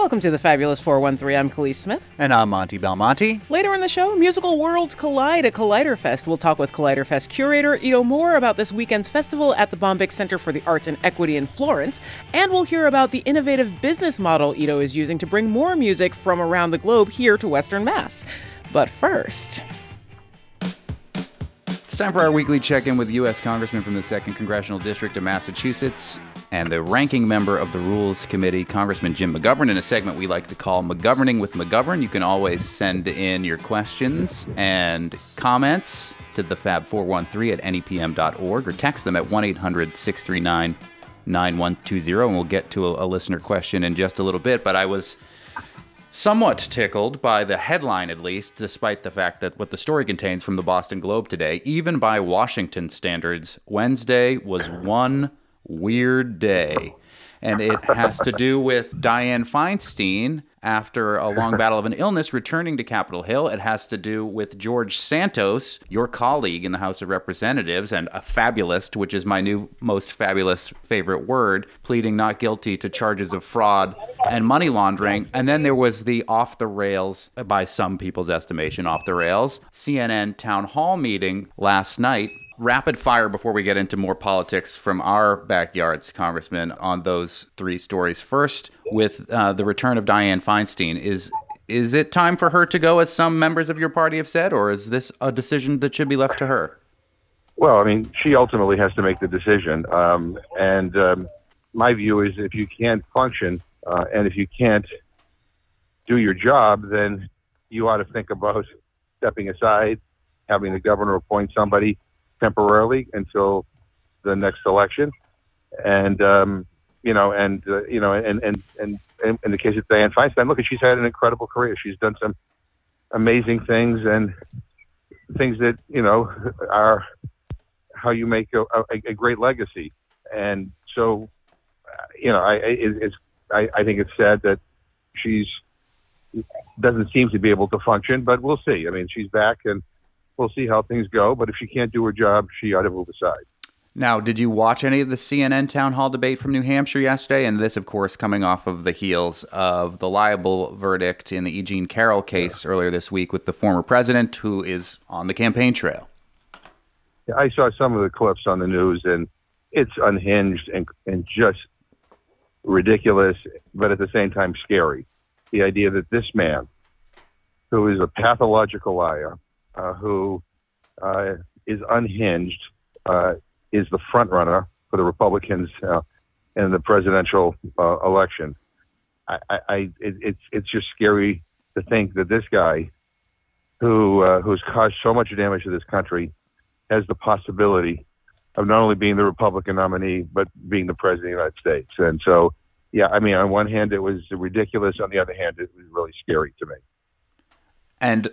Welcome to the Fabulous 413. I'm Kaliis Smith. And I'm Monte Belmonte. Later in the show, musical worlds collide at Collider Fest. We'll talk with Collider Fest curator Edo Mor about this weekend's festival at the Bombyx Center for the Arts and Equity in Florence. And we'll hear about the innovative business model Edo is using to bring more music from around the globe here to Western Mass. But first, It's time for our weekly check in with U.S. Congressman from the 2nd Congressional District of Massachusetts and the ranking member of the Rules Committee, Congressman Jim McGovern, in a segment we like to call McGoverning with McGovern. You can always send in your questions and comments to the Fab413 at nepm.org or text them at 1 800 639 9120, and we'll get to a, a listener question in just a little bit. But I was somewhat tickled by the headline, at least, despite the fact that what the story contains from the Boston Globe today, even by Washington standards, Wednesday was one weird day. And it has to do with Dianne Feinstein after a long battle of an illness returning to Capitol Hill. It has to do with George Santos, your colleague in the House of Representatives, and a fabulist, which is my new most fabulous favorite word, pleading not guilty to charges of fraud and money laundering. And then there was the off the rails, by some people's estimation, off the rails CNN town hall meeting last night rapid fire before we get into more politics from our backyards, Congressman, on those three stories. First, with uh, the return of Dianne Feinstein, is is it time for her to go, as some members of your party have said, or is this a decision that should be left to her? Well, I mean, she ultimately has to make the decision. Um, and um, my view is if you can't function uh, and if you can't do your job, then you ought to think about stepping aside, having the governor appoint somebody temporarily until the next election. And, um, you know, and, uh, you know, and, and, and, in the case of Dianne Feinstein, look, she's had an incredible career. She's done some amazing things and things that, you know, are how you make a, a, a great legacy. And so, uh, you know, I, it, it's, I, I think it's sad that she's doesn't seem to be able to function, but we'll see. I mean, she's back and we'll see how things go. But if she can't do her job, she ought to move aside. Now, did you watch any of the CNN town hall debate from New Hampshire yesterday? And this, of course, coming off of the heels of the libel verdict in the E. Jean Carroll case yeah. earlier this week with the former president who is on the campaign trail. Yeah, I saw some of the clips on the news, and it's unhinged and, and just ridiculous, but at the same time scary. The idea that this man, who is a pathological liar, who uh, is unhinged, uh, is the front runner for the Republicans uh, in the presidential uh, election. I, I it, it's it's just scary to think that this guy, who uh, who's caused so much damage to this country, has the possibility of not only being the Republican nominee but being the president of the United States. And so, yeah, I mean, on one hand, it was ridiculous. On the other hand, it was really scary to me. And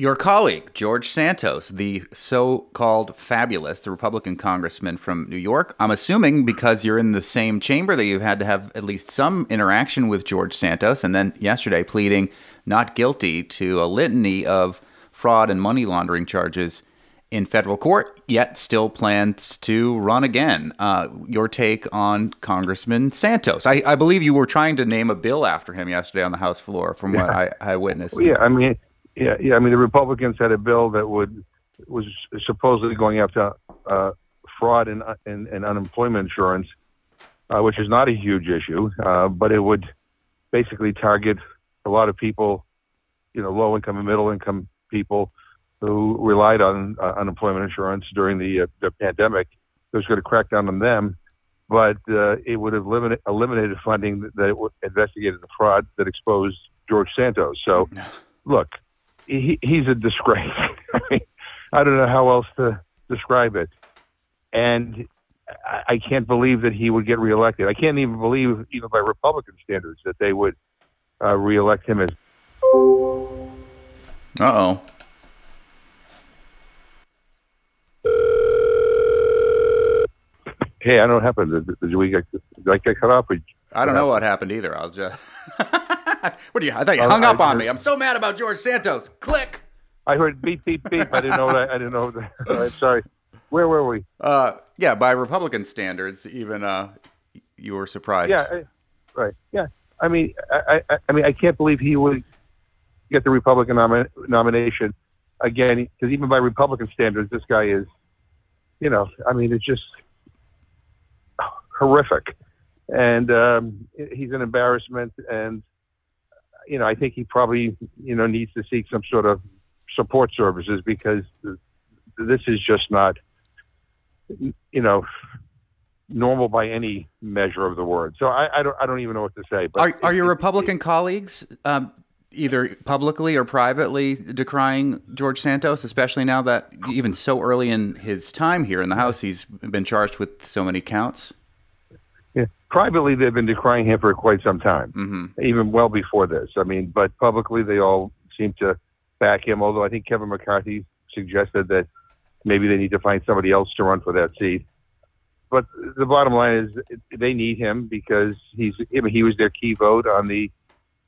your colleague, George Santos, the so called fabulous, the Republican congressman from New York, I'm assuming because you're in the same chamber that you've had to have at least some interaction with George Santos, and then yesterday pleading not guilty to a litany of fraud and money laundering charges in federal court, yet still plans to run again. Uh, your take on Congressman Santos? I, I, believe you were trying to name a bill after him yesterday on the House floor, from yeah. what I, I witnessed. Well, yeah, I mean yeah, yeah. I mean, the Republicans had a bill that would was supposedly going after uh, fraud and, and, and, unemployment insurance, uh, which is not a huge issue, uh, but it would basically target a lot of people, you know, low income and middle income people who relied on uh, unemployment insurance during the, uh, the pandemic. It was going to crack down on them, but uh, it would have eliminated, eliminated funding that, that investigated the fraud that exposed George Santos. So, look, he, he's a disgrace. I don't know how else to describe it. And I, I can't believe that he would get reelected. I can't even believe, even by Republican standards, that they would uh, reelect him as. Uh oh. Hey, I don't know what happened. Did, did we get, did I get cut off? I don't know what happened either. I'll just. what do you? I thought you hung up I on me. I'm so mad about George Santos. Click. I heard beep beep beep. I didn't know that. I didn't know that. I'm sorry. Where were we? Uh, yeah, by Republican standards, even uh, you were surprised. Yeah, right. Yeah, I mean, I, I, I mean, I can't believe he would get the Republican nomi- nomination again, because even by Republican standards, this guy is, you know, I mean, it's just horrific, and um, he's an embarrassment, and you know, I think he probably, you know, needs to seek some sort of support services because this is just not, you know, normal by any measure of the word. So I, I don't, I don't even know what to say. But are, are your Republican it, colleagues um, either publicly or privately decrying George Santos, especially now that even so early in his time here in the House, he's been charged with so many counts? Privately, they've been decrying him for quite some time, mm-hmm. even well before this. I mean, but publicly, they all seem to back him. Although I think Kevin McCarthy suggested that maybe they need to find somebody else to run for that seat. But the bottom line is they need him because he's I mean, he was their key vote on the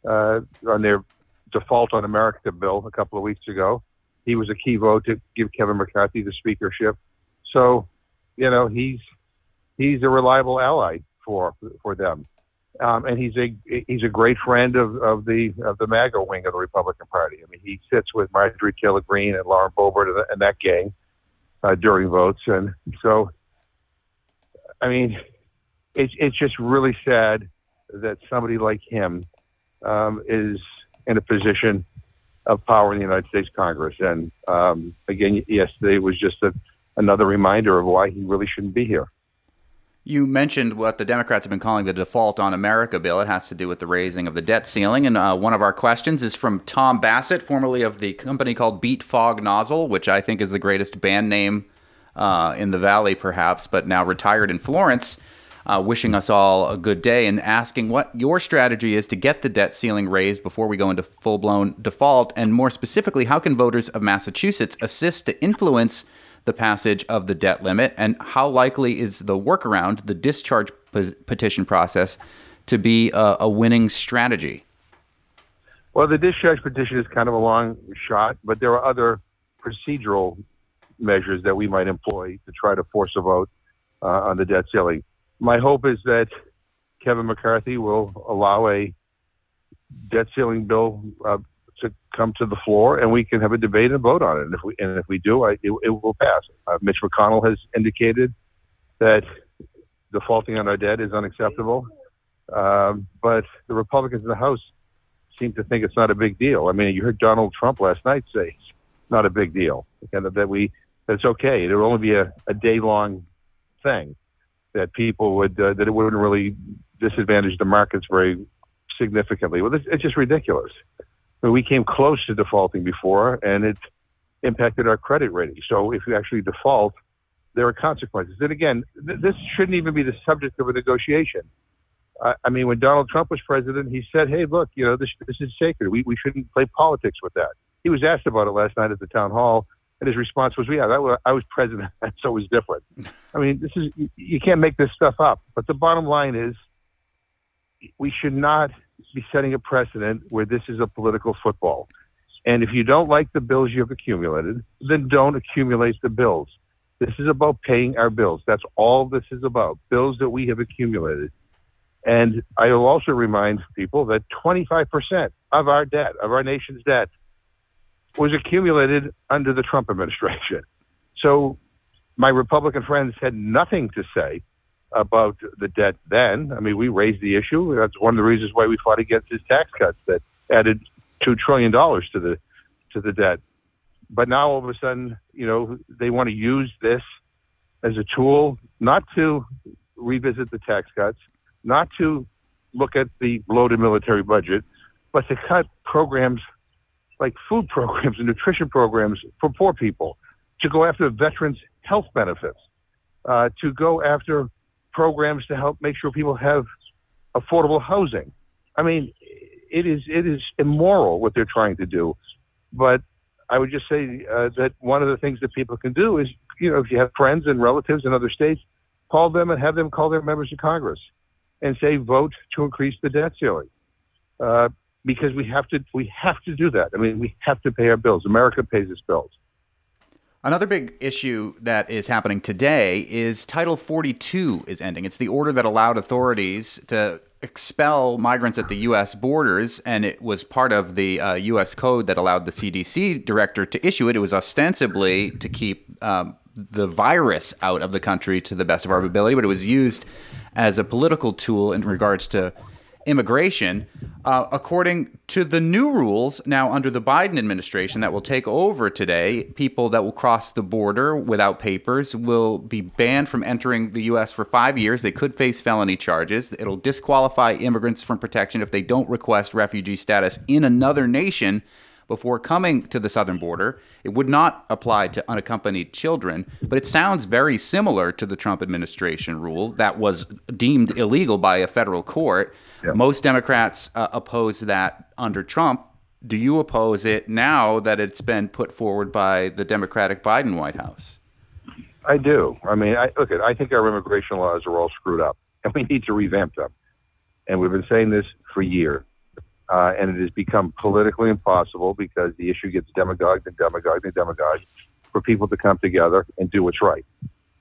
uh, on their default on America bill a couple of weeks ago. He was a key vote to give Kevin McCarthy the speakership. So, you know, he's he's a reliable ally for for them, um, and he's a he's a great friend of, of the of the MAGA wing of the Republican Party. I mean, he sits with Marjorie Taylor Greene and Lauren Boebert and that gang uh, during votes, and so, I mean, it's it's just really sad that somebody like him um, is in a position of power in the United States Congress. And um, again, yesterday was just a, another reminder of why he really shouldn't be here. You mentioned what the Democrats have been calling the Default on America bill. It has to do with the raising of the debt ceiling. And uh, one of our questions is from Tom Bassett, formerly of the company called Beat Fog Nozzle, which I think is the greatest band name uh, in the Valley, perhaps, but now retired in Florence uh, wishing us all a good day and asking what your strategy is to get the debt ceiling raised before we go into full blown default. And more specifically, how can voters of Massachusetts assist to influence the passage of the debt limit? And how likely is the workaround, the discharge petition process, to be a, a winning strategy? Well, the discharge petition is kind of a long shot, but there are other procedural measures that we might employ to try to force a vote uh, on the debt ceiling my hope is that Kevin McCarthy will allow a debt ceiling bill uh, come to the floor, and we can have a debate and vote on it. And if we and if we do, I, it, it will pass. Uh, Mitch McConnell has indicated that defaulting on our debt is unacceptable, um, but the Republicans in the House seem to think it's not a big deal. I mean, you heard Donald Trump last night say it's not a big deal, and that we that it's okay. It'll only be a, a day long thing that people would uh, that it wouldn't really disadvantage the markets very significantly. Well, it's, it's just ridiculous. We came close to defaulting before, and it impacted our credit rating. So if you actually default, there are consequences. And again, th- this shouldn't even be the subject of a negotiation. I, I mean, when Donald Trump was president, he said, "Hey, look, you know, this this is sacred. We we shouldn't play politics with that." He was asked about it last night at the town hall, and his response was, "Yeah, that was, I was president, so it was different." I mean, this is you can't make this stuff up. But the bottom line is, we should not be setting a precedent where this is a political football. And if you don't like the bills you've accumulated, then don't accumulate the bills. This is about paying our bills. That's all this is about. Bills that we have accumulated. And I will also remind people that 25% of our debt, of our nation's debt, was accumulated under the Trump administration. So my Republican friends had nothing to say about the debt then. I mean, we raised the issue. That's one of the reasons why we fought against his tax cuts that added two trillion dollars to the to the debt. But now all of a sudden, you know, they want to use this as a tool not to revisit the tax cuts, not to look at the bloated military budget, but to cut programs like food programs and nutrition programs for poor people, to go after veterans' health benefits, uh, to go after programs to help make sure people have affordable housing. I mean, it is it is immoral what they're trying to do, but I would just say uh, that one of the things that people can do is, you know, if you have friends and relatives in other states, call them and have them call their members of Congress and say vote to increase the debt ceiling. Uh, because we have to we have to do that. I mean, we have to pay our bills. America pays its bills. Another big issue that is happening today is Title 42 is ending. It's the order that allowed authorities to expel migrants at the U.S. borders, and it was part of the uh, U.S. code that allowed the CDC director to issue it. It was ostensibly to keep um, the virus out of the country to the best of our ability, but it was used as a political tool in regards to immigration. Uh, according to the new rules now under the Biden administration that will take over today, people that will cross the border without papers will be banned from entering the U.S. for five years. They could face felony charges. It'll disqualify immigrants from protection if they don't request refugee status in another nation before coming to the southern border. It would not apply to unaccompanied children, but it sounds very similar to the Trump administration rule that was deemed illegal by a federal court. Most Democrats uh, opposed that under Trump. Do you oppose it now that it's been put forward by the Democratic Biden White House? I do. I mean, I, look, I think our immigration laws are all screwed up, and we need to revamp them. And we've been saying this for years. Uh, and it has become politically impossible because the issue gets demagogued and demagogued and demagogued for people to come together and do what's right.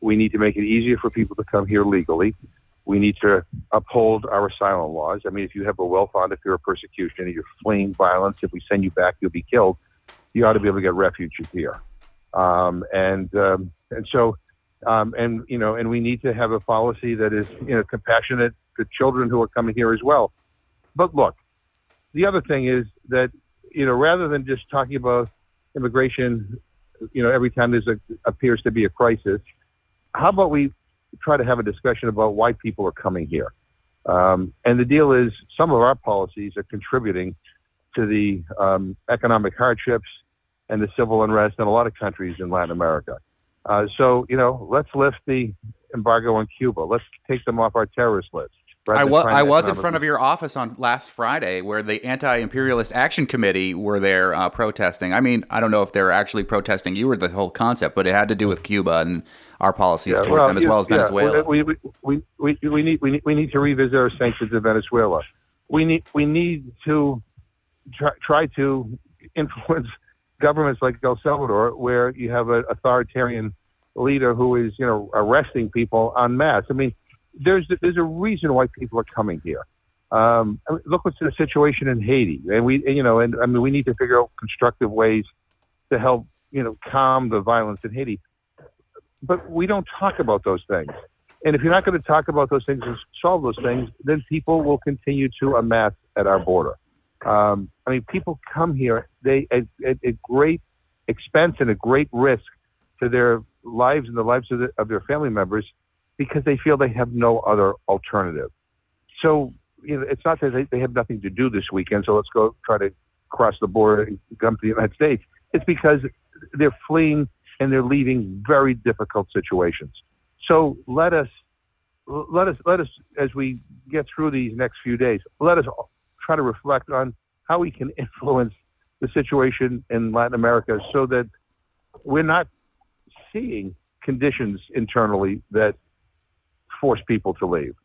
We need to make it easier for people to come here legally. We need to uphold our asylum laws. I mean, if you have a well-founded fear of persecution and you're fleeing violence, if we send you back, you'll be killed. You ought to be able to get refuge here. Um, and um, and so um, and you know, and we need to have a policy that is you know compassionate to children who are coming here as well. But look, the other thing is that you know rather than just talking about immigration, you know, every time there's a appears to be a crisis, how about we try to have a discussion about why people are coming here. Um, and the deal is, some of our policies are contributing to the um, economic hardships and the civil unrest in a lot of countries in Latin America. Uh, so, you know, let's lift the embargo on Cuba. Let's take them off our terrorist list. I was I was in front of your office on last Friday, where the Anti-Imperialist Action Committee were there uh, protesting. I mean, I don't know if they were actually protesting you or the whole concept, but it had to do with Cuba and our policies yeah, towards well, them as well as yeah, Venezuela. We, we, we, we, we, need, we, need, we need to revisit our sanctions in Venezuela. We need, we need to try, try to influence governments like El Salvador, where you have an authoritarian leader who is, you know, arresting people en masse. I mean, there's there's a reason why people are coming here. Um, I mean, look what's the situation in Haiti, and we, you know, and I mean, we need to figure out constructive ways to help, you know, calm the violence in Haiti. But we don't talk about those things. And if you're not going to talk about those things and solve those things, then people will continue to amass at our border. Um, I mean, people come here they at, at, at, great expense and a great risk to their lives and the lives of, the, of their family members because they feel they have no other alternative. So, you know, it's not that they, they have nothing to do this weekend, so let's go try to cross the border and come to the United States. It's because they're fleeing and they're leaving very difficult situations. So let us, let us, let us, as we get through these next few days, let us try to reflect on how we can influence the situation in Latin America so that we're not seeing conditions internally that force people to leave.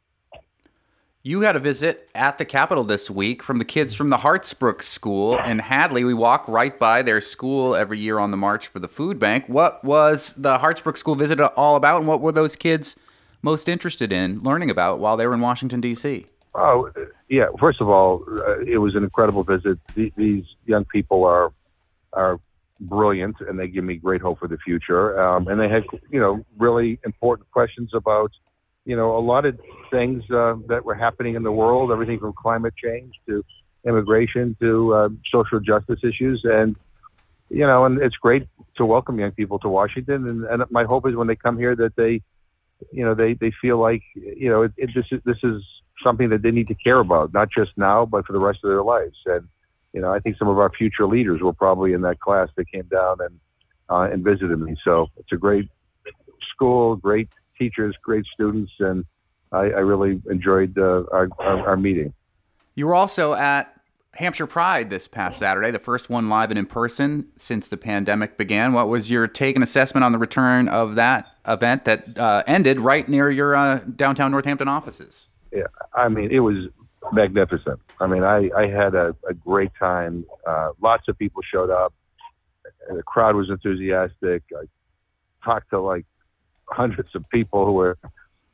You had a visit at the Capitol this week from the kids from the Hartsbrook School in Hadley. We walk right by their school every year on the March for the Food Bank. What was the Hartsbrook School visit all about, and what were those kids most interested in learning about while they were in Washington, D.C.? Oh, yeah. First of all, uh, it was an incredible visit. these young people are are brilliant, and they give me great hope for the future. Um, and they had, you know, really important questions about you know, a lot of things uh, that were happening in the world, everything from climate change to immigration to uh, social justice issues. And, you know, and it's great to welcome young people to Washington. And, and my hope is when they come here that they, you know, they, they feel like, you know, it, it, this, is, this is something that they need to care about, not just now, but for the rest of their lives. And, you know, I think some of our future leaders were probably in that class that came down and, uh, and visited me. So it's a great school, great teachers, great students, and I, I really enjoyed uh, our, our, our meeting. You were also at Hampshire Pride this past Saturday, the first one live and in person since the pandemic began. What was your take and assessment on the return of that event that uh, ended right near your uh, downtown Northampton offices? Yeah, I mean, it was magnificent. I mean, I, I had a, a great time. Uh, lots of people showed up. The crowd was enthusiastic. I talked to like hundreds of people who were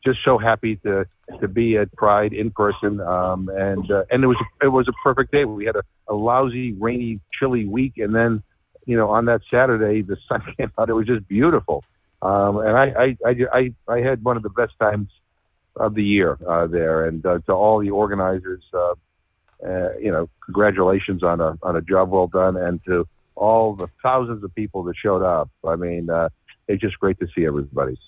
just so happy to to be at Pride in person, um, and uh, and it was it was a perfect day. We had a, a lousy, rainy, chilly week, and then you know on that Saturday the sun came out. It was just beautiful, um, and I, I I I I had one of the best times of the year uh, there. And uh, to all the organizers, uh, uh, you know, congratulations on a on a job well done, and to all the thousands of people that showed up. I mean, uh, it's just great to see everybody.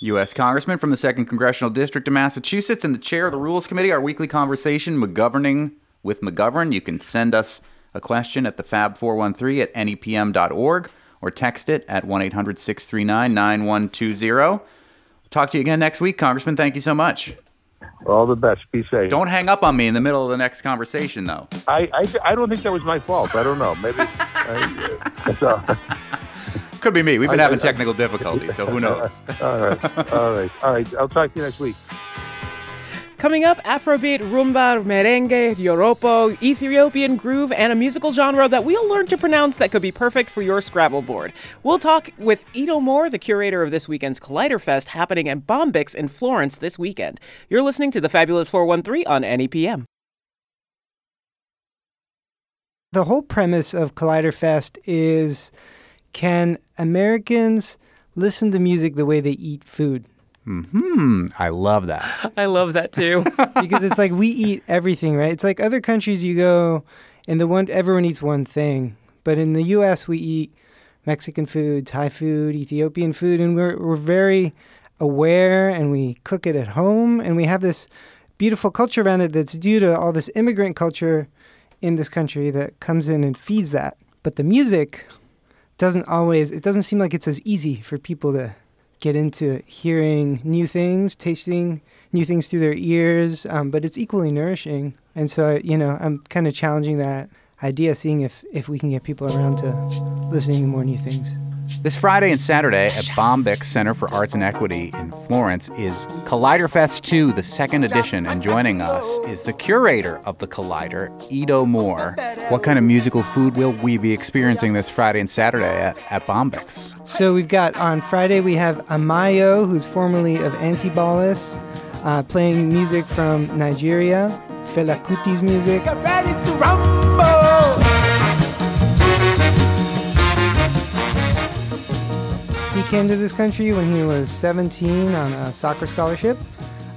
U.S. Congressman from the 2nd Congressional District of Massachusetts and the chair of the Rules Committee, our weekly conversation, McGoverning with McGovern. You can send us a question at the Fab413 at nepm.org or text it at 1 800 639 9120. Talk to you again next week, Congressman. Thank you so much. All the best. Be safe. Don't hang up on me in the middle of the next conversation, though. I, I, I don't think that was my fault. I don't know. Maybe. I, uh, so. Could be me. We've been I, having technical difficulties, so who knows? all right. All right. All right. I'll talk to you next week. Coming up, Afrobeat, rumba, merengue, joropo, Ethiopian groove, and a musical genre that we'll learn to pronounce that could be perfect for your Scrabble board. We'll talk with Edo Mor, the curator of this weekend's Collider Fest happening at Bombyx in Florence this weekend. You're listening to the Fabulous 413 on NEPM. The whole premise of Collider Fest is can Americans listen to music the way they eat food? Hmm. I love that. I love that too. because it's like we eat everything, right? It's like other countries you go and the one everyone eats one thing, but in the U.S. we eat Mexican food, Thai food, Ethiopian food, and we're we're very aware and we cook it at home and we have this beautiful culture around it that's due to all this immigrant culture in this country that comes in and feeds that. But the music doesn't always it doesn't seem like it's as easy for people to get into hearing new things, tasting new things through their ears, um, but it's equally nourishing. And so, you know, I'm kind of challenging that idea, seeing if, if we can get people around to listening to more new things. This Friday and Saturday at Bombyx Center for Arts and Equity in Florence is Collider Fest 2, the second edition, and joining us is the curator of the Collider, Edo Mor. What kind of musical food will we be experiencing this Friday and Saturday at, at Bombyx? So we've got on Friday we have Amayo, who's formerly of Antibalas, uh, playing music from Nigeria, Fela Kuti's music. Came to this country when he was 17 on a soccer scholarship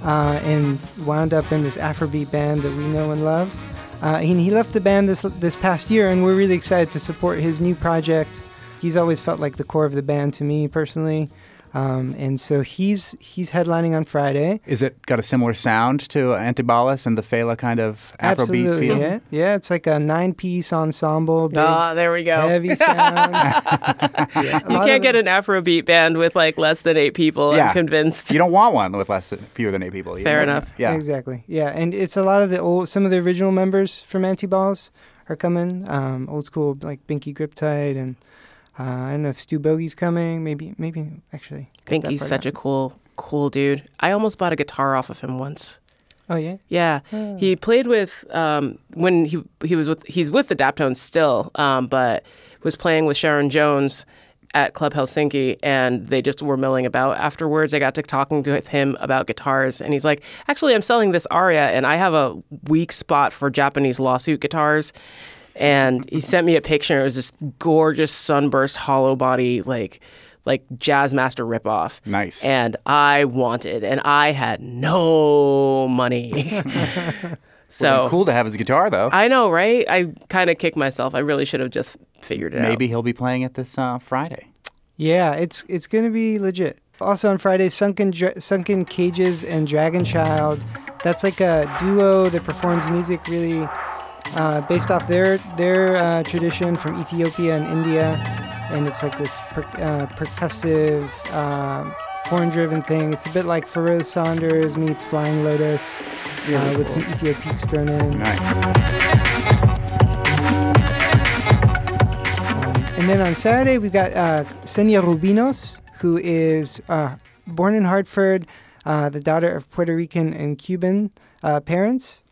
uh, and wound up in this Afrobeat band that we know and love. Uh, he, he left the band this, this past year, and we're really excited to support his new project. He's always felt like the core of the band to me personally. Um, and so he's he's headlining on Friday. Is it got a similar sound to Antibalas and the Fela kind of Afrobeat Absolutely, feel? Yeah, yeah. It's like a nine-piece ensemble. Ah, oh, there we go. Heavy sound. yeah, you can't get an Afrobeat band with like less than eight people. Yeah. I'm convinced. You don't want one with less than fewer than eight people. Fair enough. Yeah, exactly. Yeah, and it's a lot of the old, some of the original members from Antibalas are coming. Um, old school like Binky Griptite and uh, I don't know if Stu Bogie's coming. Maybe, maybe actually. I think he's such out. a cool, cool dude. I almost bought a guitar off of him once. Oh yeah. Yeah, oh. he played with um, when he he was with he's with the Daptones still, um, but was playing with Sharon Jones at Club Helsinki, and they just were milling about afterwards. I got to talking to him about guitars, and he's like, "Actually, I'm selling this Aria, and I have a weak spot for Japanese lawsuit guitars." And he sent me a picture. It was this gorgeous sunburst hollow body like like Jazzmaster ripoff. Nice. And I wanted, and I had no money. so well, cool to have his guitar, though. I know, right? I kind of kicked myself. I really should have just figured it Maybe out. Maybe he'll be playing it this uh, Friday. Yeah, it's it's gonna be legit. Also on Friday, Sunken Dra- Sunken Cages and Dragon Child. That's like a duo that performs music really uh, based off their their uh, tradition from Ethiopia and India, and it's like this per, uh, percussive, uh, horn-driven thing. It's a bit like Pharoah Sanders meets Flying Lotus uh, with some Ethiopic thrown in. Nice. Um, and then on Saturday we've got uh, Xenia Rubinos, who is born in Hartford, the daughter of Puerto Rican and Cuban parents.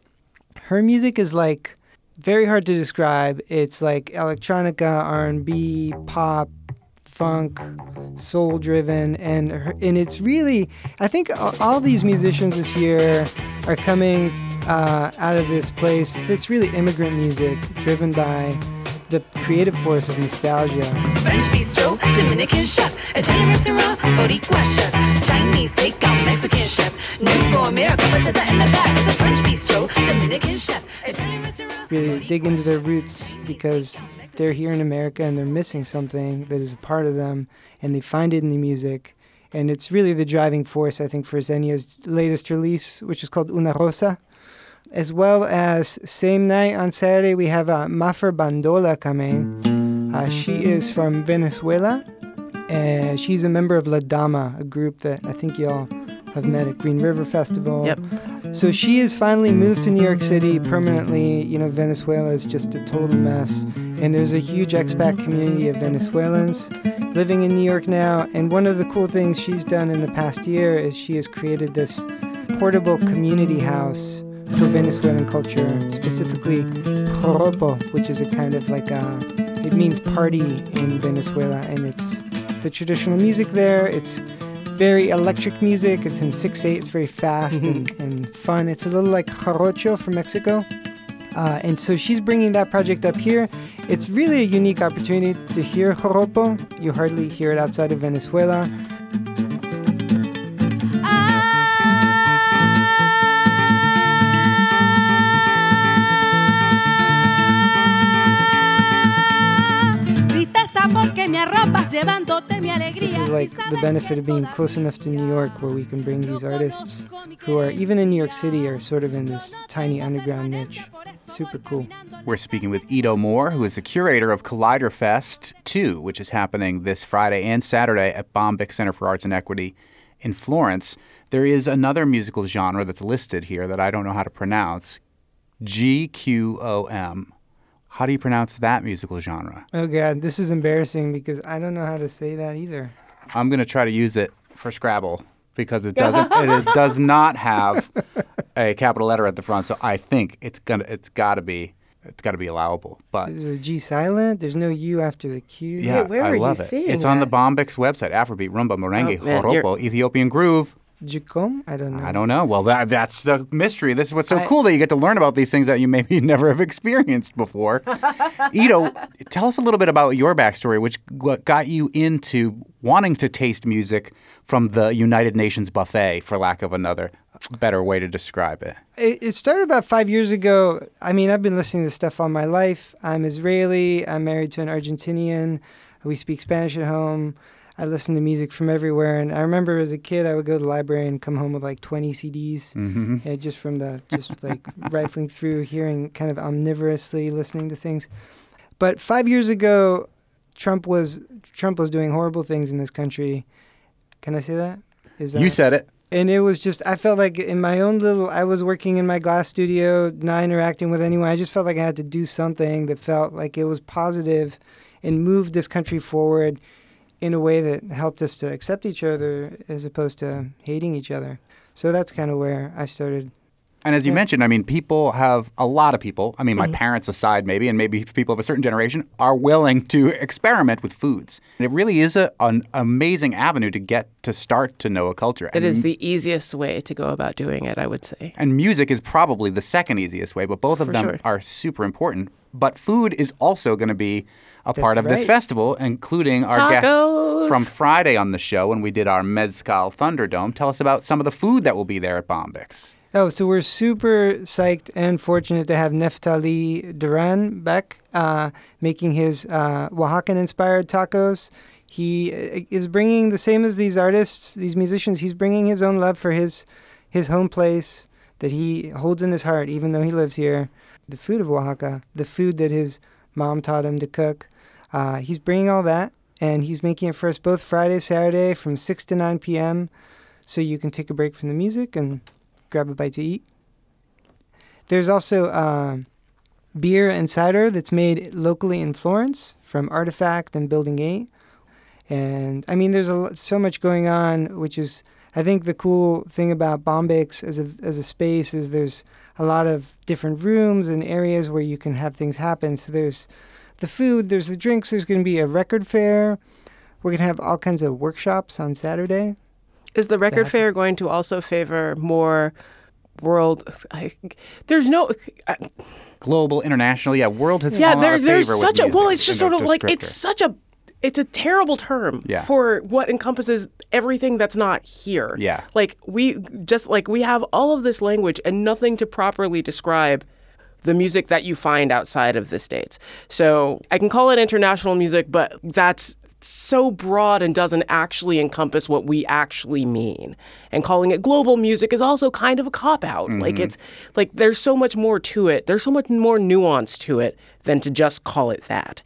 Her music is like very hard to describe. It's like electronica, R&B, pop, funk, soul driven, and and it's really I think all these musicians this year are coming uh, out of this place. It's really immigrant music driven by the creative force of nostalgia. French bistro, Dominican chef, Italian restaurant, Boricua chef, Chinese takeout, Mexican chef, new for America, but to the in the back is a French bistro, Dominican chef, Italian restaurant. Really dig into their roots because they're here in America and they're missing something that is a part of them, and they find it in the music. And it's really the driving force, I think, for Xenia's latest release, which is called Una Rosa. As well as same night on Saturday, we have uh, Mafer Bandola coming. Uh, she is from Venezuela, and she's a member of La Dama, a group that I think y'all have met at Green River Festival. Yep. So she has finally moved to New York City permanently. You know, Venezuela is just a total mess. And there's a huge expat community of Venezuelans living in New York now. And one of the cool things she's done in the past year is she has created this portable community house for Venezuelan culture, specifically joropo, which is a kind of like a, it means party in Venezuela. And it's the traditional music there. It's very electric music. It's in 6-8. It's very fast and, and fun. It's a little like jarocho from Mexico. Uh, and so she's bringing that project up here. It's really a unique opportunity to hear joropo. You hardly hear it outside of Venezuela. This is like the benefit of being close enough to New York where we can bring these artists who are, even in New York City, are sort of in this tiny underground niche. Super cool. We're speaking with Edo Mor, who is the curator of Collider Fest 2, which is happening this Friday and Saturday at Bombyx Center for Arts and Equity in Florence. There is another musical genre that's listed here that I don't know how to pronounce GQOM. How do you pronounce that musical genre? Oh god, this is embarrassing because I don't know how to say that either. I'm gonna try to use it for Scrabble because it doesn't. it is, does not have a capital letter at the front, so I think it's gonna. It's got to be. It's got to be allowable. But is the G silent? There's no U after the Q. Yeah, where I love you it. seeing It's that? on the Bombyx website. Afrobeat, rumba, merengue, Oh, man, joropo, Ethiopian groove. Jikom? I don't know. I don't know. Well, that that's the mystery. This is what's so I- cool that you get to learn about these things that you maybe never have experienced before. Edo, tell us a little bit about your backstory, which what got you into wanting to taste music from the United Nations buffet, for lack of another better way to describe it. It, it started about five years ago. I mean, I've been listening to this stuff all my life. I'm Israeli. I'm married to an Argentinian. We speak Spanish at home. I listen to music from everywhere. And I remember as a kid, I would go to the library and come home with like 20 CDs, hmm uh, just from the just like rifling through, hearing kind of omnivorously listening to things. But five years ago, Trump was Trump was doing horrible things in this country. Can I say that? Is that You said it. and it was just i felt like in my own little i was working in my glass studio not interacting with anyone i just felt like i had to do something that felt like it was positive and moved this country forward in a way that helped us to accept each other as opposed to hating each other so that's kind of where i started And as you Yeah. mentioned, I mean, people have a lot of people. I mean, my Mm-hmm. parents aside, maybe, and maybe people of a certain generation are willing to experiment with foods. And it really is a, an amazing avenue to get to start to know a culture. It and, is the easiest way to go about doing it, I would say. and music is probably the second easiest way, but both of For them sure. are super important. But food is also going to be a part of this festival, including our guest from Friday on the show when we did our Mezcal Thunderdome. Tell us about some of the food that will be there at Bombyx. Oh, so we're super psyched and fortunate to have Neftali Duran back uh, making his uh, Oaxacan inspired tacos. He uh, is bringing the same as these artists, these musicians, he's bringing his own love for his, his home place that he holds in his heart, even though he lives here. The food of Oaxaca, the food that his mom taught him to cook. Uh, he's bringing all that, and he's making it for us both Friday, Saturday from 6 to 9 p.m. So you can take a break from the music and grab a bite to eat. There's also uh, beer and cider that's made locally in Florence from Artifact and Building 8. And I mean, there's a, so much going on, which is, I think, the cool thing about Bombyx as a, as a space is there's a lot of different rooms and areas where you can have things happen. So there's the food, there's the drinks, there's going to be a record fair We're gonna have all kinds of workshops on Saturday. Is the record That- fair going to also favor more world? I, there's no. I, Global, international, yeah. World has yeah, fallen out there's of there's favor with such a well. It's just sort of like it's such a. It's a terrible term Yeah. for what encompasses everything that's not here. Yeah. Like we just like we have all of this language and nothing to properly describe the music that you find outside of the states. So I can call it international music, but that's so broad and doesn't actually encompass what we actually mean. And calling it global music is also kind of a cop out. Like mm-hmm. it's like there's so much more to it. There's so much more nuance to it than to just call it that.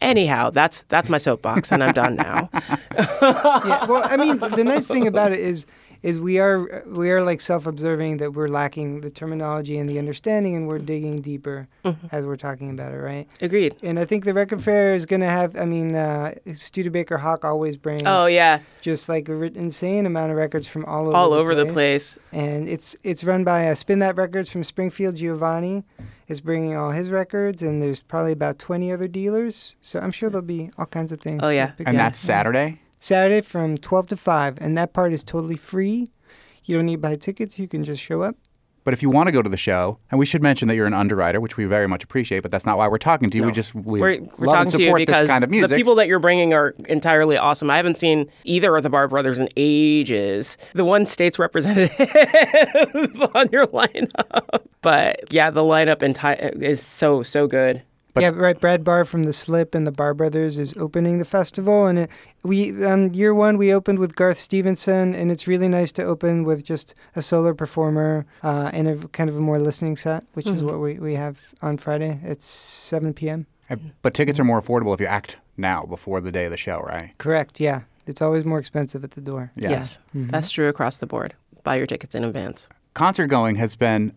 Anyhow, that's that's my soapbox, and I'm done now. yeah. Well, I mean, the nice thing about it is is we are we are like self-observing that we're lacking the terminology and the understanding, and we're digging deeper as we're talking about it, right? Agreed. And I think the record fair is going to have. I mean, uh, Studebaker Hawk always brings. Oh yeah, Just like an ri- insane amount of records from all over. all the over the place. place. and it's it's run by uh, Spin That Records from Springfield. Giovanni is bringing all his records, and there's probably about 20 other dealers. So I'm sure there'll be all kinds of things. Oh, yeah. And that's Saturday? Saturday from 12 to 5, and that part is totally free. You don't need to buy tickets. You can just show up. But if you want to go to the show, and we should mention that you're an underwriter, which we very much appreciate, but that's not why we're talking to you. We just we We're, we're love talking and to you support because this kind of music. the people that you're bringing are entirely awesome. I haven't seen either of the Barr Brothers in ages. The one state's representative on your lineup, but yeah, the lineup enti- is so so good. But- yeah, right. Brad Barr from the Slip and the Barr Brothers is opening the festival, and it, we on year one we opened with Garth Stevenson, and it's really nice to open with just a solo performer uh, and a kind of a more listening set, which is what we, we have on Friday. It's 7 p.m. Uh, But tickets are more affordable if you act now before the day of the show, right? Correct. Yeah, it's always more expensive at the door. Yeah. Yes, that's true across the board. Buy your tickets in advance. concert going has been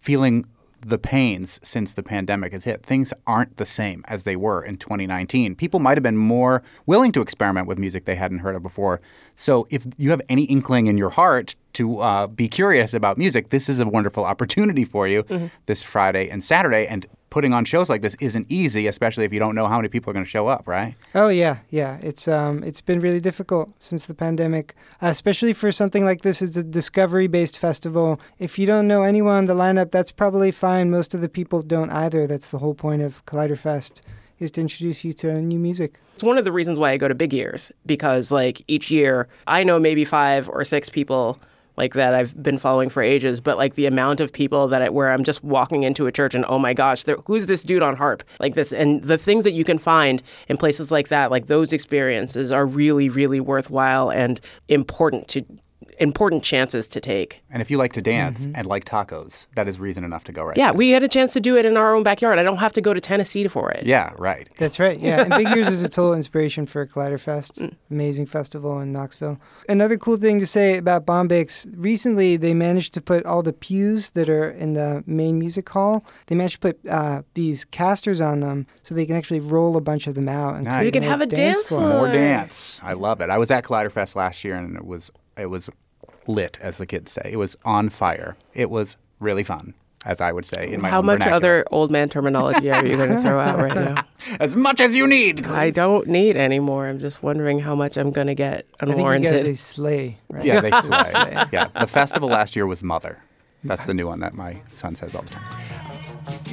feeling the pains since the pandemic has hit. Things aren't the same as they were in 2019. People might have been more willing to experiment with music they hadn't heard of before. So, if you have any inkling in your heart to uh, be curious about music, this is a wonderful opportunity for you this Friday and Saturday. And putting on shows like this isn't easy, especially if you don't know how many people are going to show up, right? Oh yeah, yeah. It's um, it's been really difficult since the pandemic, uh, especially for something like this. It's a discovery-based festival. If you don't know anyone on the lineup, that's probably fine. Most of the people don't either. That's the whole point of Collider Fest, is to introduce you to new music. It's one of the reasons why I go to Big Ears because like each year I know maybe five or six people like that I've been following for ages, but like the amount of people that I, where I'm just walking into a church and oh my gosh, there, who's this dude on harp like this? And the things that you can find in places like that, like those experiences, are really really worthwhile and important to important chances to take. And if you like to dance and like tacos, that is reason enough to go right. Yeah, we had a chance to do it in our own backyard. I don't have to go to Tennessee for it. Yeah, right. That's right. Yeah, and Big Ears is a total inspiration for Collider Fest. Amazing festival in Knoxville. Another cool thing to say about Bombyx, recently they managed to put all the pews that are in the main music hall, they managed to put uh, these casters on them so they can actually roll a bunch of them out. And Nice. create We can have a dance floor. floor. More dance. I love it. I was at Collider Fest last year and it was it was lit, as the kids say. It was on fire. It was really fun, as I would say in my How much vernacular. other old man terminology are you going to throw out right now? as much as you need. I don't need any more. I'm just wondering how much I'm going to get I think you unwarranted. guys a sleigh. Right? Yeah, they slay. yeah, the festival last year was Mother. That's the new one that my son says all the time.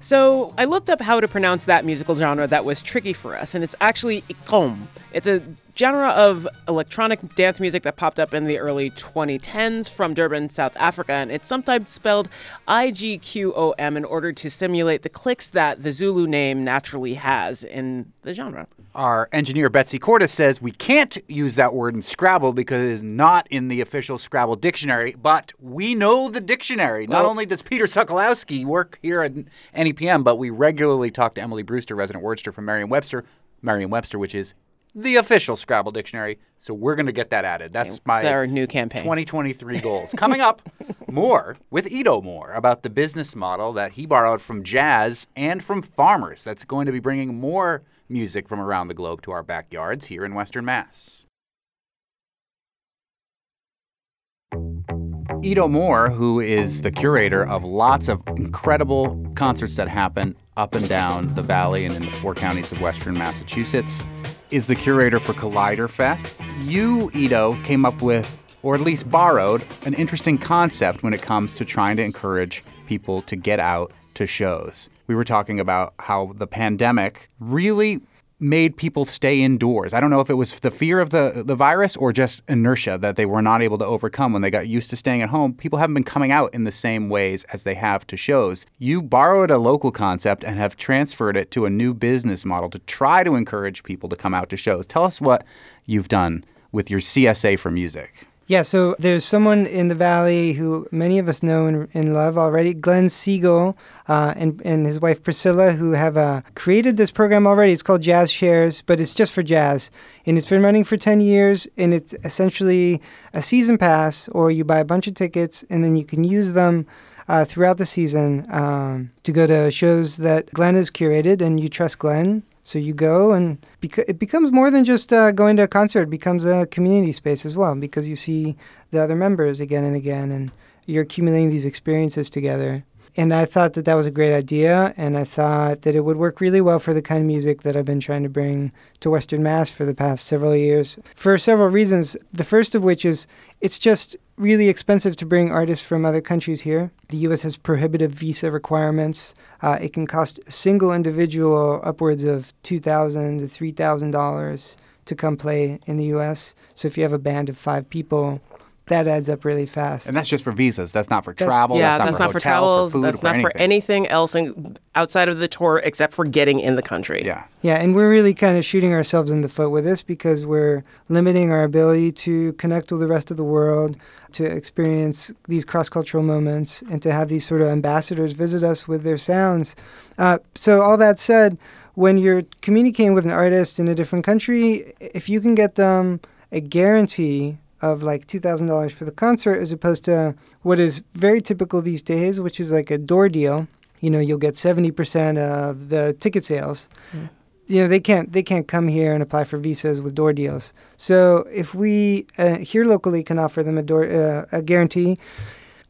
So I looked up how to pronounce that musical genre that was tricky for us, and it's actually ikom. It's a genre of electronic dance music that popped up in the early 2010s from Durban, South Africa, and it's sometimes spelled I G Q O M in order to simulate the clicks that the Zulu name naturally has in the genre. Our engineer Betsy Cordes says we can't use that word in Scrabble because it is not in the official Scrabble dictionary, but we know the dictionary. Not only does Peter Sokolowski work here at NEPM, but we regularly talk to Emily Brewster, resident wordster from Merriam-Webster, Merriam-Webster, which is the official Scrabble dictionary. So we're going to get that added. That's my our new campaign. 2023 goals. Coming up, more with Edo Mor about the business model that he borrowed from jazz and from farmers that's going to be bringing more music from around the globe to our backyards here in Western Mass. Edo Mor, who is the curator of lots of incredible concerts that happen up and down the valley and in the four counties of western Massachusetts, is the curator for Collider Fest. You, Edo, came up with, or at least borrowed, an interesting concept when it comes to trying to encourage people to get out to shows. We were talking about how the pandemic really made people stay indoors. I don't know if it was the fear of the, the virus or just inertia that they were not able to overcome when they got used to staying at home. People haven't been coming out in the same ways as they have to shows. You borrowed a local concept and have transferred it to a new business model to try to encourage people to come out to shows. Tell us what you've done with your CSA for music. Yeah, so there's someone in the valley who many of us know and, and love already, Glenn Siegel, uh, and and his wife Priscilla, who have uh, created this program already. It's called Jazz Shares, but it's just for jazz, and it's been running for ten years. And it's essentially a season pass, or you buy a bunch of tickets, and then you can use them. Uh, throughout the season, um, to go to shows that Glenn has curated, and you trust Glenn, so you go, and beca- it becomes more than just uh, going to a concert. It becomes a community space as well because you see the other members again and again, and you're accumulating these experiences together. And I thought that that was a great idea, and I thought that it would work really well for the kind of music that I've been trying to bring to Western Mass for the past several years. For several reasons. The first of which is it's just really expensive to bring artists from other countries here. The U.S. has prohibitive visa requirements. Uh, it can cost a single individual upwards of two thousand to three thousand dollars to come play in the U.S. So if you have a band of five people, that adds up really fast. And that's just for visas. That's not for That's- travel. yeah, that's not for hotel, for food, that's not anything. for anything else in, outside of the tour except for getting in the country. Yeah. Yeah, and we're really kind of shooting ourselves in the foot with this because we're limiting our ability to connect with the rest of the world, to experience these cross cultural moments, and to have these sort of ambassadors visit us with their sounds. Uh, so, all that said, when you're communicating with an artist in a different country, if you can get them a guarantee of like $2,000 for the concert as opposed to what is very typical these days, which is like a door deal. You know, you'll get 70% of the ticket sales you know they can't they can't come here and apply for visas with door deals. So if we uh, here locally can offer them a door uh, a guarantee,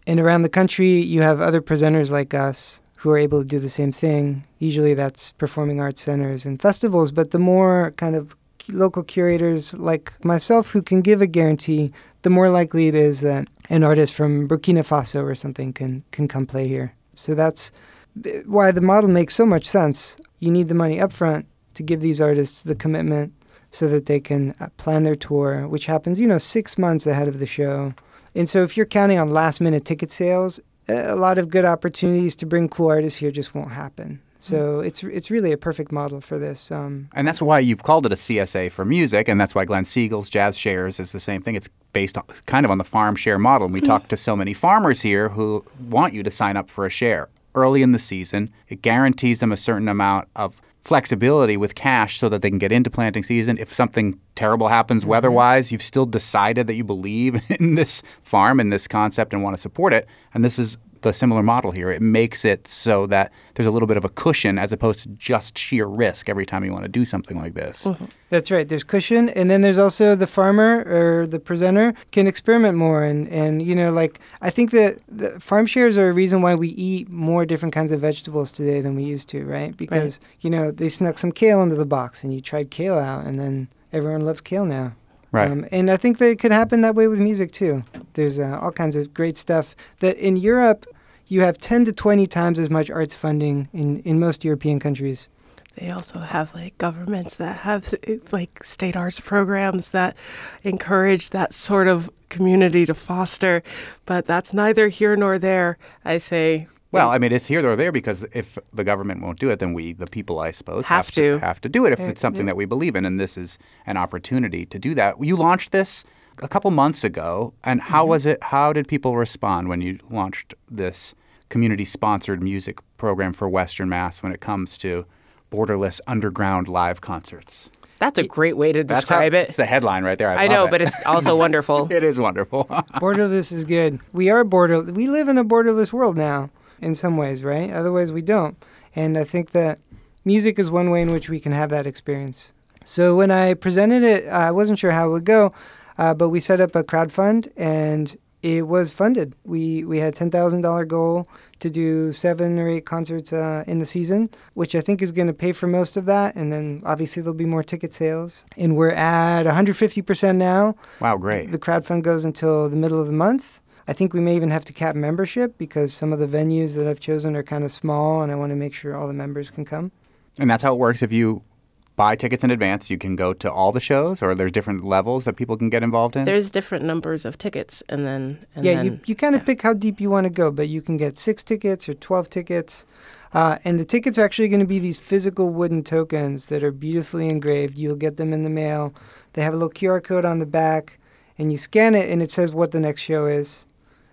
and around the country you have other presenters like us who are able to do the same thing. Usually that's performing arts centers and festivals, but the more kind of local curators like myself who can give a guarantee, the more likely it is that an artist from Burkina Faso or something can can come play here. So that's why the model makes so much sense. You need the money up front to give these artists the commitment so that they can uh, plan their tour, which happens, you know, six months ahead of the show. And so if you're counting on last minute ticket sales, a lot of good opportunities to bring cool artists here just won't happen. So it's it's really a perfect model for this. Um, And that's why you've called it a CSA for music, and that's why Glenn Siegel's Jazz Shares is the same thing. It's based on, kind of on the farm share model. And we talked to so many farmers here who want you to sign up for a share early in the season. It guarantees them a certain amount of flexibility with cash so that they can get into planting season. If something terrible happens weather-wise, you've still decided that you believe in this farm and this concept and want to support it. And this is the similar model here. It makes it so that there's a little bit of a cushion as opposed to just sheer risk every time you want to do something like this. That's right. There's cushion, and then there's also the farmer or the presenter can experiment more, and and you know, like I think that the farm shares are a reason why we eat more different kinds of vegetables today than we used to, right? Because you know they snuck some kale into the box, and you tried kale out, and then everyone loves kale now. Right. Um, and I think that it could happen that way with music too. There's uh, all kinds of great stuff that in Europe you have 10 to 20 times as much arts funding in, in most European countries. They also have like governments that have like state arts programs that encourage that sort of community to foster, but that's neither here nor there. I say Well, I mean, it's here or there because if the government won't do it, then we, the people, I suppose, Have to. have to do it if it's something yeah. that we believe in, and this is an opportunity to do that. You launched this a couple months ago, and how Mm-hmm. was it? How did people respond when you launched this community-sponsored music program for Western Mass when it comes to borderless underground live concerts? that's a great way to That's how- describe It's the headline right there. I, I know, love but it's also wonderful. it is wonderful. borderless is good. We are border. We live in a borderless world now, in some ways, right? Otherwise, we don't. And I think that music is one way in which we can have that experience. So when I presented it, I wasn't sure how it would go, uh, but we set up a crowdfund, and it was funded. We we had ten thousand dollar goal to do seven or eight concerts uh, in the season, which I think is going to pay for most of that. And then obviously there'll be more ticket sales. And we're at 150 percent now. Wow, great. The crowd fund goes until the middle of the month. I think we may even have to cap membership because some of the venues that I've chosen are kind of small, and I want to make sure all the members can come. And that's how it works. If you buy tickets in advance, you can go to all the shows, or there's different levels that people can get involved in. There's different numbers of tickets, and then and yeah, then, you, you kind of yeah. pick how deep you want to go, but you can get six tickets or 12 tickets. Uh, and the tickets are actually going to be these physical wooden tokens that are beautifully engraved. You'll get them in the mail. They have a little QR code on the back, and you scan it, and it says what the next show is.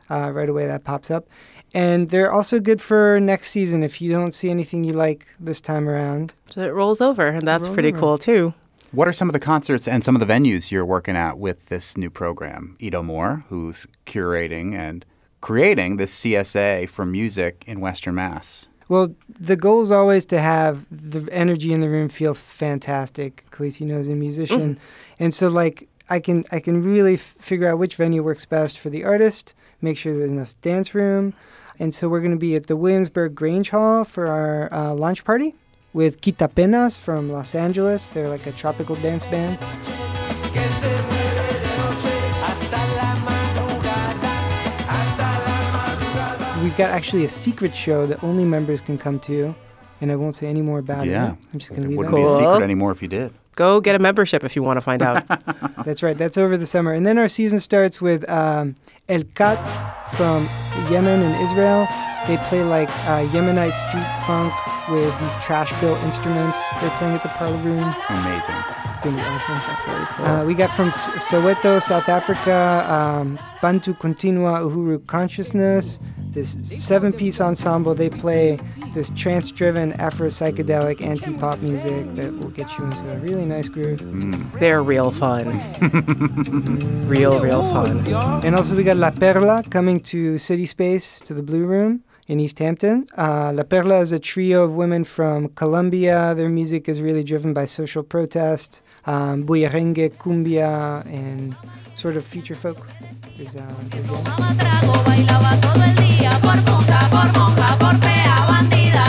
Uh, right away, that pops up. And they're also good for next season if you don't see anything you like this time around. So it rolls over, and that's pretty over. cool too. What are some of the concerts and some of the venues you're working at with this new program? Edo Mor, who's curating and creating this CSA for music in Western Mass. Well, the goal is always to have the energy in the room feel fantastic. Kaliis knows a musician, and so like I can I can really f- figure out which venue works best for the artist. Make sure there's enough dance room, and so we're going to be at the Williamsburg Grange Hall for our uh, launch party with Quitapenas from Los Angeles. They're like a tropical dance band. We've got actually a secret show that only members can come to, and I won't say any more about yeah. it. I'm just it going to leave wouldn't be a secret anymore if you did. Go get a membership if you want to find out. That's right. That's over the summer, and then our season starts with um, El Khat from Yemen and Israel. They play like uh, Yemenite street funk with these trash-built instruments. They're playing at the Parlor Room. Amazing. It's gonna be awesome. That's really cool. Uh, we got from S- Soweto, South Africa, um, Bantu Continua Uhuru Consciousness, this seven piece ensemble. They play this trance driven Afro psychedelic anti pop music that will get you into a really nice groove. They're real fun. real, real fun. And also, we got La Perla coming to City Space to the Blue Room in Easthampton. Uh, La Perla is a trio of women from Colombia. Their music is really driven by social protest, um, bullerengue, cumbia, and sort of future folk. There's, uh, there's that. Mamá trago, bailaba todo el día por puta, por monja, por fea, bandida.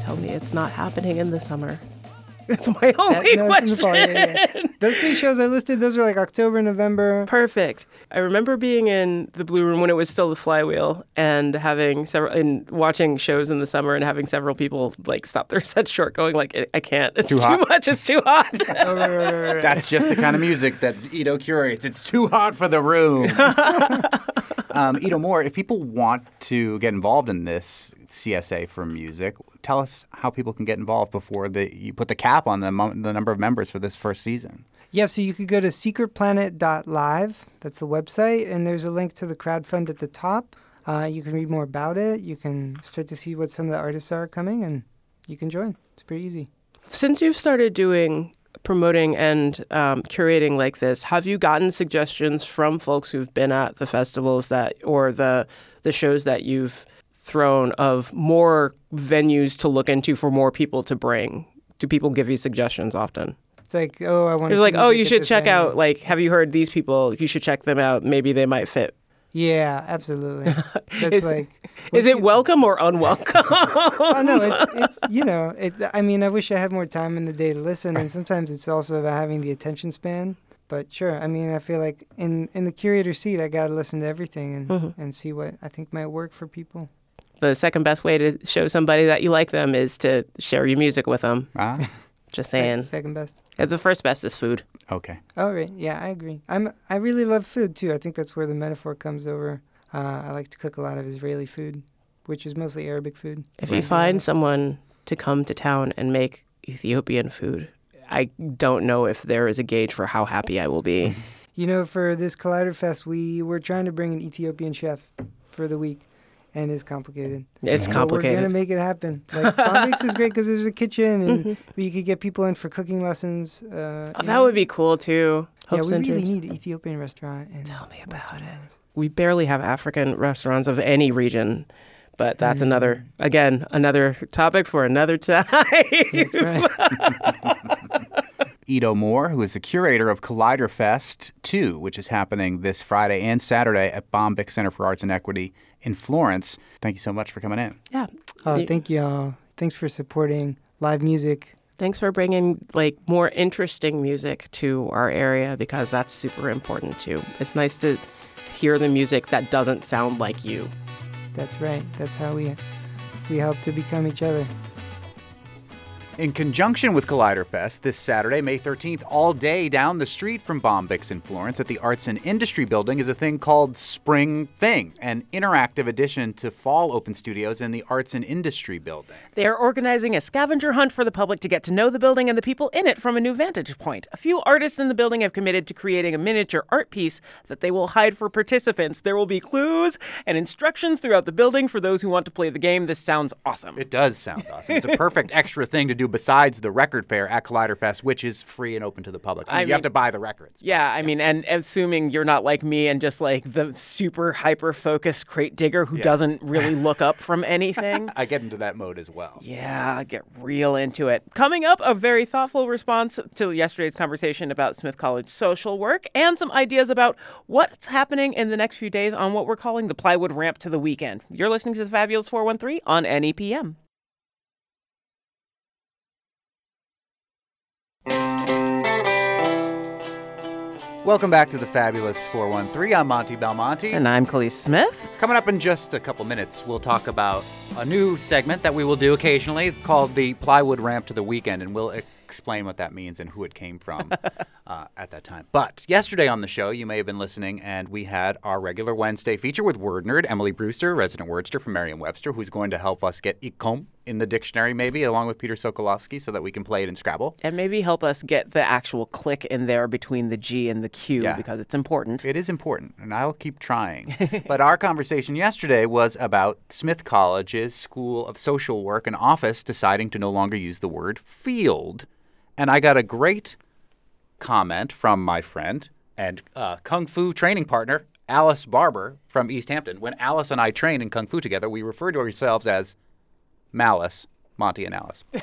Tell me it's not happening in the summer. It's my only That- no, it's in the question. Fall, yeah, yeah. Those three shows I listed, those are like October, November. Perfect. I remember being in the Blue Room when it was still the Flywheel and having several and watching shows in the summer and having several people like stop their set short, going like, "I- "I can't. It's Too too, hot?" much. It's too hot." Oh, right, right, right, right. That's just the kind of music that Edo curates. It's too hot for the room. um, Edo Mor, if people want to get involved in this CSA for music, tell us how people can get involved before the, you put the cap on the, the number of members for this first season. Yeah, so you could go to secretplanet.live. That's the website, and there's a link to the crowdfund at the top. Uh, you can read more about it. You can start to see what some of the artists are coming, and you can join. It's pretty easy. Since you've started doing promoting and um, curating like this, have you gotten suggestions from folks who've been at the festivals that or the the shows that you've thrown of more venues to look into for more people to bring? Do people give you suggestions often? It's like, oh, I want to. It's like, oh, you should check out. Like, have you heard these people? You should check them out. Maybe they might fit. Yeah, absolutely. That's Is- like. Is it welcome or unwelcome? Oh no, it's it's you know, it. I mean, I wish I had more time in the day to listen, and sometimes it's also about having the attention span. But sure, I mean, I feel like in in the curator seat, I got to listen to everything and Mhm. and see what I think might work for people. the second best way to show somebody that you like them is to share your music with them. Ah, Just saying. second best. The first best is food. okay. Oh right, yeah, I agree. I'm I really love food too. I think that's where the metaphor comes over. Uh, I like to cook a lot of Israeli food, which is mostly Arabic food. If you find someone to come to town and make Ethiopian food, I don't know if there is a gauge for how happy I will be. You know, for this Colliderfest, we were trying to bring an Ethiopian chef for the week, and it's complicated. It's But We're gonna make it happen. Like Bombyx is great because there's a kitchen, and you could get people in for cooking lessons. Uh, Oh, that know. would be cool too. Yeah, we Centers. really need an Ethiopian restaurant. In Tell me about it. We barely have African restaurants of any region, but that's Mm. another, again, another topic for another time. That's right. Edo Mor, who is the curator of Colliderfest 2, which is happening this Friday and Saturday at Bombyx Center for Arts and Equity in Florence. Thank you so much for coming in. Yeah. Uh, oh, Y- thank you all. Thanks for supporting live music. Thanks for bringing like more interesting music to our area because that's super important too. It's nice to hear the music that doesn't sound like you. That's right. That's how we we help to become each other. In conjunction with Colliderfest, this Saturday, May 13th, all day down the street from Bombyx in Florence at the Arts and Industry Building is a thing called Spring Thing, an interactive addition to Fall Open Studios in the Arts and Industry Building. They are organizing a scavenger hunt for the public to get to know the building and the people in it from a new vantage point. A few artists in the building have committed to creating a miniature art piece that they will hide for participants. There will be clues and instructions throughout the building for those who want to play the game. This sounds awesome. It does sound awesome. It's a perfect extra thing to do besides the record fair at Colliderfest, which is free and open to the public. I you have to buy the records. Yeah, I mean, and assuming you're not like me and just like the super hyper focused crate digger who doesn't really look up from anything. I get into that mode as well. Yeah, get real into it. Coming up, a very thoughtful response to yesterday's conversation about Smith College social work and some ideas about what's happening in the next few days on what we're calling the plywood ramp to the weekend. You're listening to the Fabulous 413 on NEPM. Welcome back to the Fabulous 413. I'm Monte Belmonte. And I'm Kaliis Smith. Coming up in just a couple minutes, we'll talk about a new segment that we will do occasionally called the Plywood Ramp to the Weekend, and we'll explain what that means and who it came from uh, at that time. But yesterday on the show, you may have been listening, and we had our regular Wednesday feature with word nerd Emily Brewster, resident wordster from Merriam-Webster, who's going to help us get igqom in the dictionary, maybe, along with Peter Sokolowski, so that we can play it in Scrabble. And maybe help us get the actual click in there between the G and the Q Yeah. because it's important. It is important, and I'll keep trying. but our conversation yesterday was about Smith College's School of Social Work and Office deciding to no longer use the word field. And I got a great comment from my friend and uh, Kung Fu training partner, Alice Barber from Easthampton. When Alice and I train in Kung Fu together, we refer to ourselves as Malice, Monte and Alice.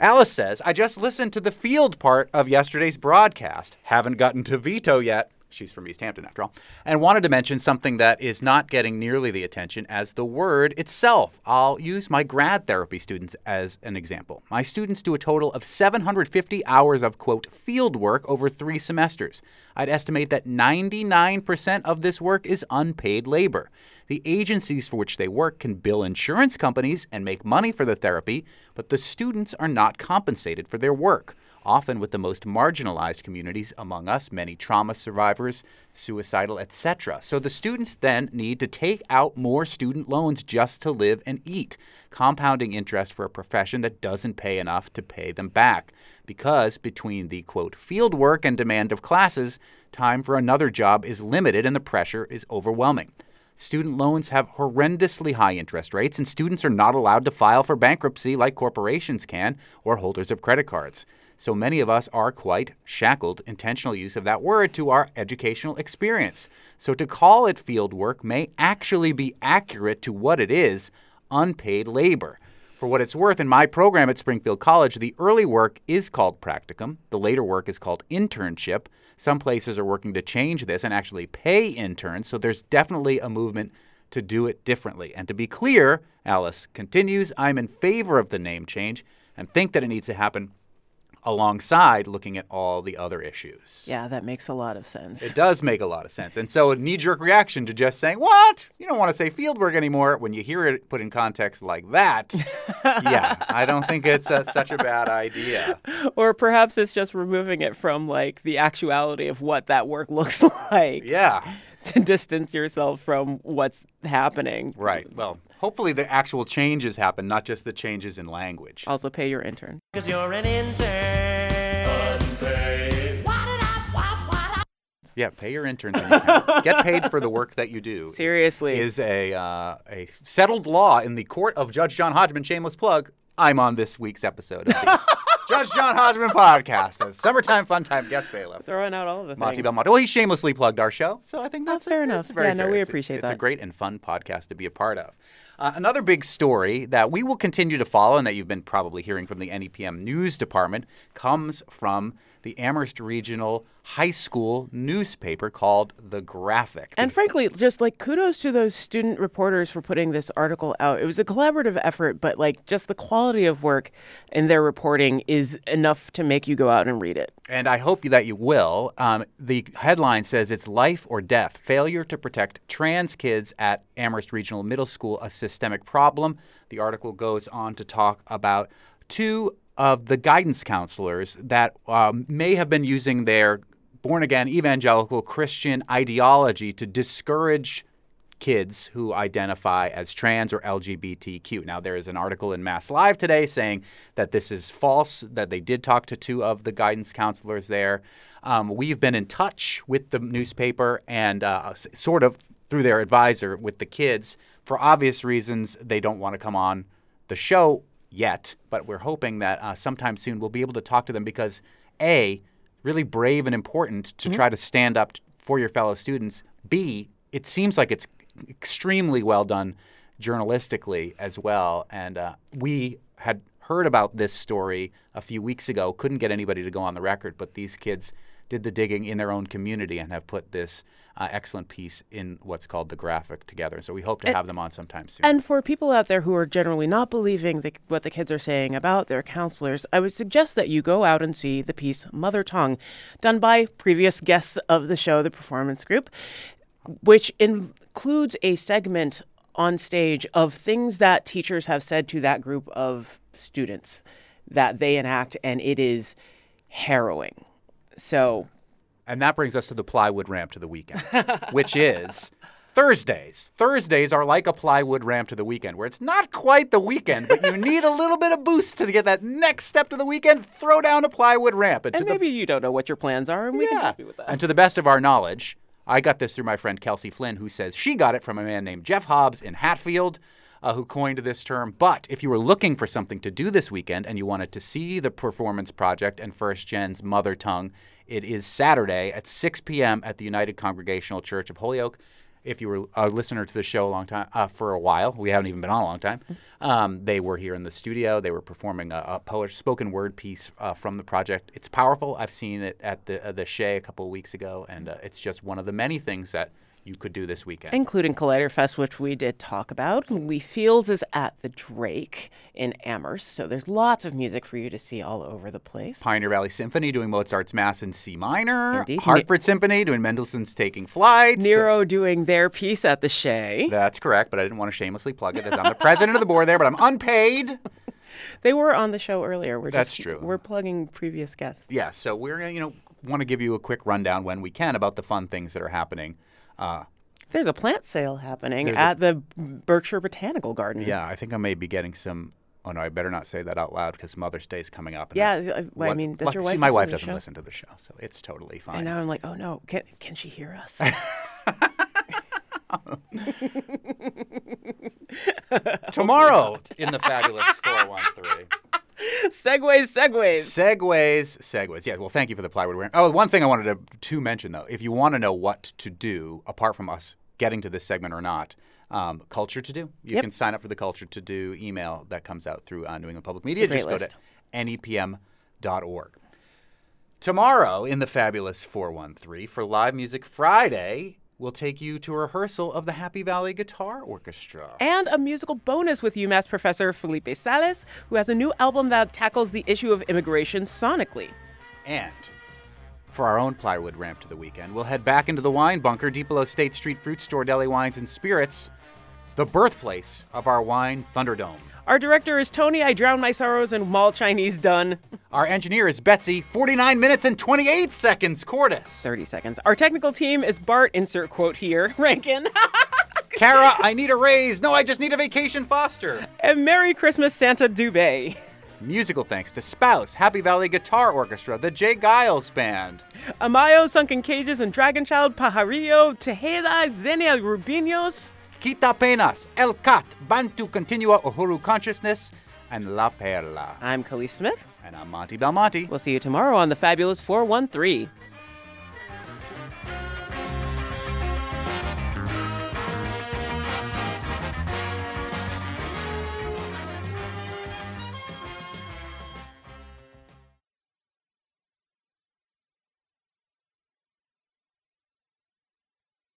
Alice says, I just listened to the field part of yesterday's broadcast. Haven't gotten to veto yet. She's from Easthampton, after all. And wanted to mention something that is not getting nearly the attention as the word itself. I'll use my grad therapy students as an example. My students do a total of 750 hours of, quote, field work over three semesters. I'd estimate that 99% of this work is unpaid labor. The agencies for which they work can bill insurance companies and make money for the therapy, but the students are not compensated for their work. Often with the most marginalized communities among us, many trauma survivors, suicidal, etc. So the students then need to take out more student loans just to live and eat, compounding interest for a profession that doesn't pay enough to pay them back. Because between the quote field work and demand of classes, time for another job is limited and the pressure is overwhelming. Student loans have horrendously high interest rates, and students are not allowed to file for bankruptcy like corporations can or holders of credit cards. So many of us are quite shackled, intentional use of that word, to our educational experience. So to call it field work may actually be accurate to what it is unpaid labor. For what it's worth, in my program at Springfield College, the early work is called practicum, the later work is called internship. Some places are working to change this and actually pay interns, so there's definitely a movement to do it differently. And to be clear, Alice continues, I'm in favor of the name change and think that it needs to happen alongside looking at all the other issues. Yeah, that makes a lot of sense. It does make a lot of sense. And so a knee jerk reaction to just saying, What? You don't want to say fieldwork anymore when you hear it put in context like that. yeah, I don't think it's uh such a bad idea. or perhaps it's just removing it from like the actuality of what that work looks like Yeah, to distance yourself from what's happening. right. Well, hopefully the actual changes happen, not just the changes in language. Also, pay your intern. Cause you're an intern. Unpaid. Yeah, pay your interns. when you can. Get paid for the work that you do. Seriously. Is a uh, a settled law in the court of Judge John Hodgman. Shameless plug. I'm on this week's episode of the Judge John Hodgman podcast, a summertime fun time guest bailiff. Throwing out all of the Monte things. Belmonte. Well, he shamelessly plugged our show, so I think that's, That's fair that's enough. very Yeah, no, fair. we It's a- appreciate It's a that. great and fun podcast to be a part of. Uh, another big story that we will continue to follow, and that you've been probably hearing from the NEPM news department, comes from the Amherst Regional High School newspaper called The Graphic. And frankly, just like kudos to those student reporters for putting this article out. It was a collaborative effort, but like just the quality of work in their reporting is enough to make you go out and read it. and I hope that you will. Um, the headline says it's life or death. Failure to protect trans kids at Amherst Regional Middle School, a systemic problem. The article goes on to talk about two of the guidance counselors that um, may have been using their born again evangelical Christian ideology to discourage kids who identify as trans or LGBTQ. Now, there is an article in Mass Live today saying that this is false, that they did talk to two of the guidance counselors there. Um, we've been in touch with the newspaper and uh, sort of through their advisor with the kids. For obvious reasons, they don't want to come on the show yet, but we're hoping that uh, sometime soon we'll be able to talk to them because, A, really brave and important to try to stand up for your fellow students. B, it seems like it's extremely well done journalistically as well. And uh, we had heard about this story a few weeks ago, couldn't get anybody to go on the record, but these kids did the digging in their own community and have put this uh, excellent piece in what's called the graphic together. So we hope to have them on sometime soon. And for people out there who are generally not believing the, what the kids are saying about their counselors, I would suggest that you go out and see the piece Mother Tongue, done by previous guests of the show, the performance group, which includes a segment on stage of things that teachers have said to that group of students that they enact, and it is harrowing. So And that brings us to the plywood ramp to the weekend, which is Thursdays. Thursdays are like a plywood ramp to the weekend, where it's not quite the weekend, but you need a little bit of boost to get that next step to the weekend. Throw down a plywood ramp. And, and maybe you don't know what your plans are, and we can the, help you with that. And to the best of our knowledge, I got this through my friend Kelsey Flynn, who says she got it from a man named Jeff Hobbs in Hatfield. Uh, who coined this term. But if you were looking for something to do this weekend and you wanted to see the Performance Project and First Gen's Mother Tongue, it is Saturday at 6 p.m. at the United Congregational Church of Holyoke. If you were a listener to the show a long time, uh, for a while, we haven't even been on a long time. Um, they were here in the studio. They were performing a, a spoken word piece uh, from the project. It's powerful. I've seen it at the uh, the Shea a couple of weeks ago, and uh, it's just one of the many things that you could do this weekend. including Colliderfest, which we did talk about. Lee Fields is at the Drake in Amherst, so there's lots of music for you to see all over the place. Pioneer Valley Symphony doing Mozart's Mass in C minor. Indeed. Hartford Symphony doing Mendelssohn's Taking Flight. Nero doing their piece at the Shea. That's correct, but I didn't want to shamelessly plug it as I'm the president of the board there, but I'm unpaid. They were on the show earlier. We're That's just, true. We're plugging previous guests. Yeah, so we're gonna, you know want to give you a quick rundown when we can about the fun things that are happening. Uh, There's a plant sale happening There's a- at the Berkshire Botanical Garden. yeah, I think I may be getting some. Oh no, I better not say that out loud because Mother's Day is coming up. and Yeah, I- I- well, I mean, does what- your see, wife my wife doesn't listen to the show, so it's totally fine. And now I'm like, oh no, can, can she hear us? Tomorrow in the fabulous 413. Segways, segways. Segways, segways. Yeah, well, thank you for the plywood. Oh, one thing I wanted to, to mention, though, if you want to know what to do, apart from us getting to this segment or not, um, Culture to Do. You Yep. can sign up for the Culture to Do email that comes out through uh, New England Public Media. Just go great to nepm.org. Tomorrow in the fabulous 413 for Live Music Friday, we'll take you to a rehearsal of the Happy Valley Guitar Orchestra. And a musical bonus with UMass professor Felipe Salles, who has a new album that tackles the issue of immigration sonically. And for our own plywood ramp to the weekend, we'll head back into the wine bunker deep below State Street Fruit Store Deli Wines and Spirits, the birthplace of our wine Thunderdome. Our director is Tony. I drown my sorrows in mall Chinese done. Our engineer is Betsy, 49 minutes and 28 seconds, Cordis. 30 seconds. Our technical team is Bart, insert quote here, Rankin. Kara, I need a raise. No, I just need a vacation, Foster. and Merry Christmas, Santa Dubé. Musical thanks to Spouse, Happy Valley Guitar Orchestra, the J. Geils Band, Amayo, Sunken Cages, and Dragon Child, Pajarillo, Tejeda, Xenia Rubinos, Quitapenas, El Khat, Bantu Continua Uhuru Consciousness, And La Perla. I'm Kaliis Smith. And I'm Monte Belmonte. We'll see you tomorrow on the Fabulous 413.